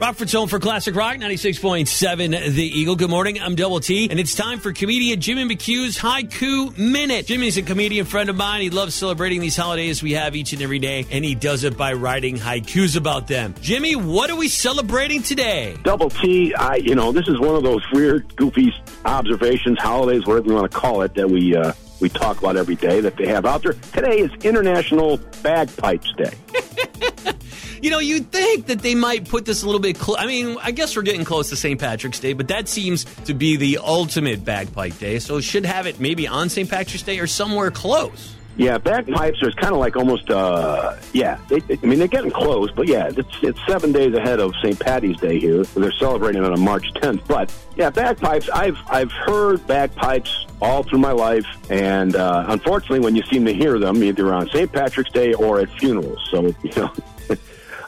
Rockford's home for Classic Rock 96.7 The Eagle. Good morning. I'm Double T, and it's time for comedian Jimmy McHugh's Haiku Minute. Jimmy's a comedian friend of mine. He loves celebrating these holidays we have each and every day, and he does it by writing haikus about them. Jimmy, what are we celebrating today? Double T, I, you know, this is one of those weird, goofy observations, holidays, whatever you want to call it, that we, uh, we talk about every day that they have out there. Today is International Bagpipes Day. You know, you'd think that they might put this a little bit close. I mean, I guess we're getting close to St. Patrick's Day, but that seems to be the ultimate bagpipe day. So it should have it maybe on St. Patrick's Day or somewhere close. Yeah, bagpipes are kind of like almost, uh, yeah. They, they, I mean, they're getting close, but yeah, it's it's seven days ahead of St. Patty's Day here. They're celebrating it on March 10th. But yeah, bagpipes. I've I've heard bagpipes all through my life, and uh, unfortunately, when you seem to hear them, either on St. Patrick's Day or at funerals. So you know,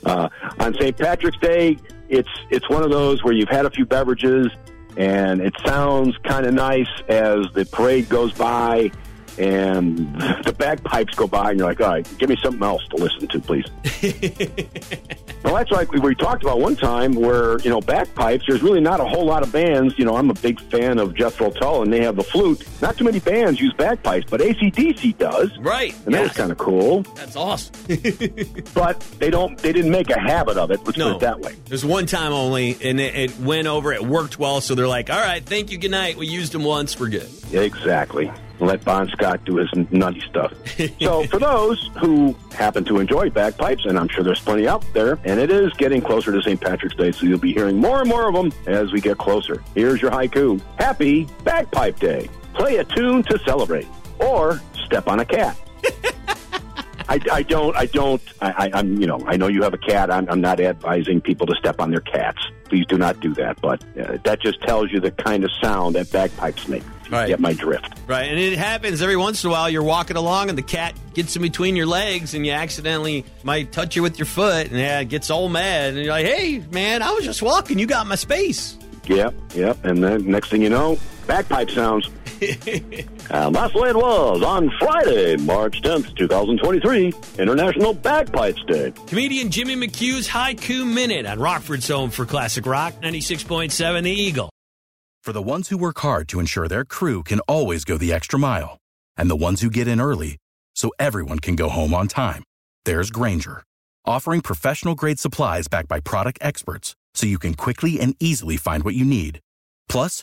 uh, on St. Patrick's Day, it's it's one of those where you've had a few beverages, and it sounds kind of nice as the parade goes by and the bagpipes go by, and you're like, all right, give me something else to listen to, please. well, that's like we talked about one time where, you know, bagpipes, there's really not a whole lot of bands. You know, I'm a big fan of Jethro Tull, and they have the flute. Not too many bands use bagpipes, but ACDC does. Right. And that was kind of cool. That's awesome. but they don't, they didn't make a habit of it. Let's no. put it that way. There's one time only, and it, it went over. It worked well, so they're like, all right, thank you, good night. We used them once, we're good. Exactly let Bon Scott do his nutty stuff. so, for those who happen to enjoy bagpipes, and I'm sure there's plenty out there, and it is getting closer to St. Patrick's Day, so you'll be hearing more and more of them as we get closer. Here's your haiku Happy Bagpipe Day. Play a tune to celebrate, or step on a cat. I, I, don't. I don't. I, I, am You know. I know you have a cat. I'm, I'm, not advising people to step on their cats. Please do not do that. But uh, that just tells you the kind of sound that bagpipes make. Right. Get my drift. Right, and it happens every once in a while. You're walking along, and the cat gets in between your legs, and you accidentally might touch you with your foot, and yeah, it gets all mad. And you're like, "Hey, man, I was just walking. You got my space." Yep, yep. And then next thing you know, bagpipe sounds. Uh, and that's the way it was on Friday, March 10th, 2023, International Bagpipes Day. Comedian Jimmy McHugh's Haiku Minute on Rockford's Home for Classic Rock 96.7 The Eagle. For the ones who work hard to ensure their crew can always go the extra mile, and the ones who get in early so everyone can go home on time, there's Grainger, offering professional grade supplies backed by product experts so you can quickly and easily find what you need. Plus,